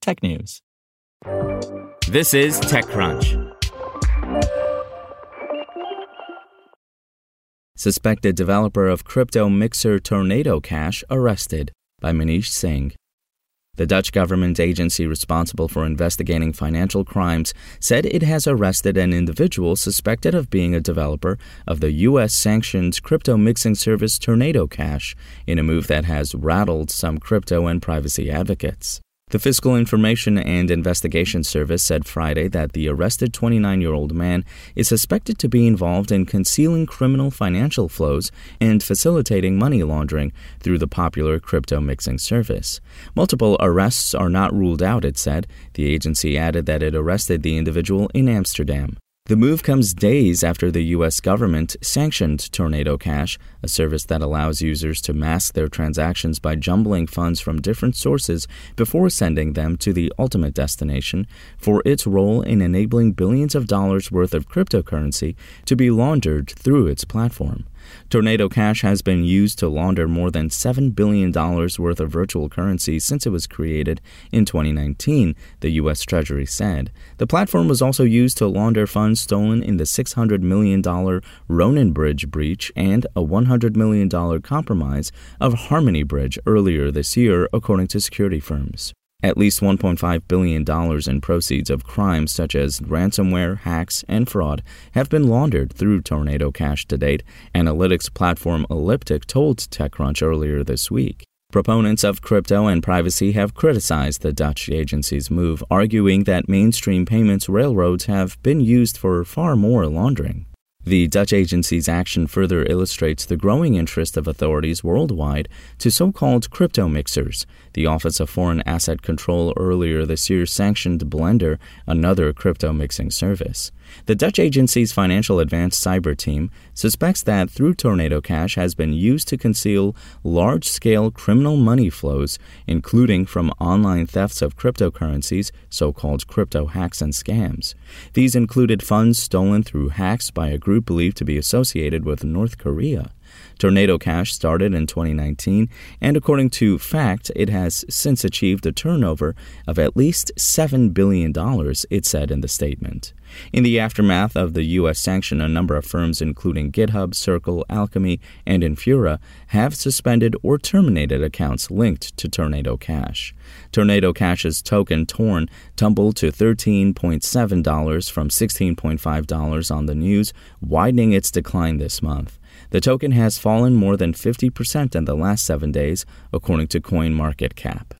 technews. This is TechCrunch. Suspected developer of crypto mixer Tornado Cash arrested by Manish Singh. The Dutch government agency responsible for investigating financial crimes said it has arrested an individual suspected of being a developer of the U.S. sanctioned crypto mixing service Tornado Cash in a move that has rattled some crypto and privacy advocates. The Fiscal Information and Investigation Service said Friday that the arrested 29 year old man is suspected to be involved in concealing criminal financial flows and facilitating money laundering through the popular crypto mixing service. Multiple arrests are not ruled out, it said. The agency added that it arrested the individual in Amsterdam. The move comes days after the U.S. government sanctioned Tornado Cash, a service that allows users to mask their transactions by jumbling funds from different sources before sending them to the ultimate destination, for its role in enabling billions of dollars worth of cryptocurrency to be laundered through its platform. Tornado Cash has been used to launder more than $7 billion worth of virtual currency since it was created in 2019, the U.S. Treasury said. The platform was also used to launder funds stolen in the $600 million Ronin Bridge breach and a $100 million compromise of Harmony Bridge earlier this year, according to security firms. At least $1.5 billion in proceeds of crimes such as ransomware, hacks, and fraud have been laundered through Tornado Cash to date, analytics platform Elliptic told TechCrunch earlier this week. Proponents of crypto and privacy have criticized the Dutch agency's move, arguing that mainstream payments railroads have been used for far more laundering. The Dutch agency's action further illustrates the growing interest of authorities worldwide to so called crypto mixers. The Office of Foreign Asset Control earlier this year sanctioned Blender, another crypto mixing service. The Dutch agency's financial advanced cyber team suspects that through Tornado Cash has been used to conceal large scale criminal money flows, including from online thefts of cryptocurrencies, so called crypto hacks and scams. These included funds stolen through hacks by a group believed to be associated with North Korea. Tornado Cash started in 2019, and according to Fact, it has since achieved a turnover of at least $7 billion, it said in the statement. In the aftermath of the U.S. sanction, a number of firms, including GitHub, Circle, Alchemy, and Infura, have suspended or terminated accounts linked to Tornado Cash. Tornado Cash's token Torn tumbled to $13.7 from $16.5 on the news, widening its decline this month. The token has fallen more than 50% in the last seven days, according to CoinMarketCap.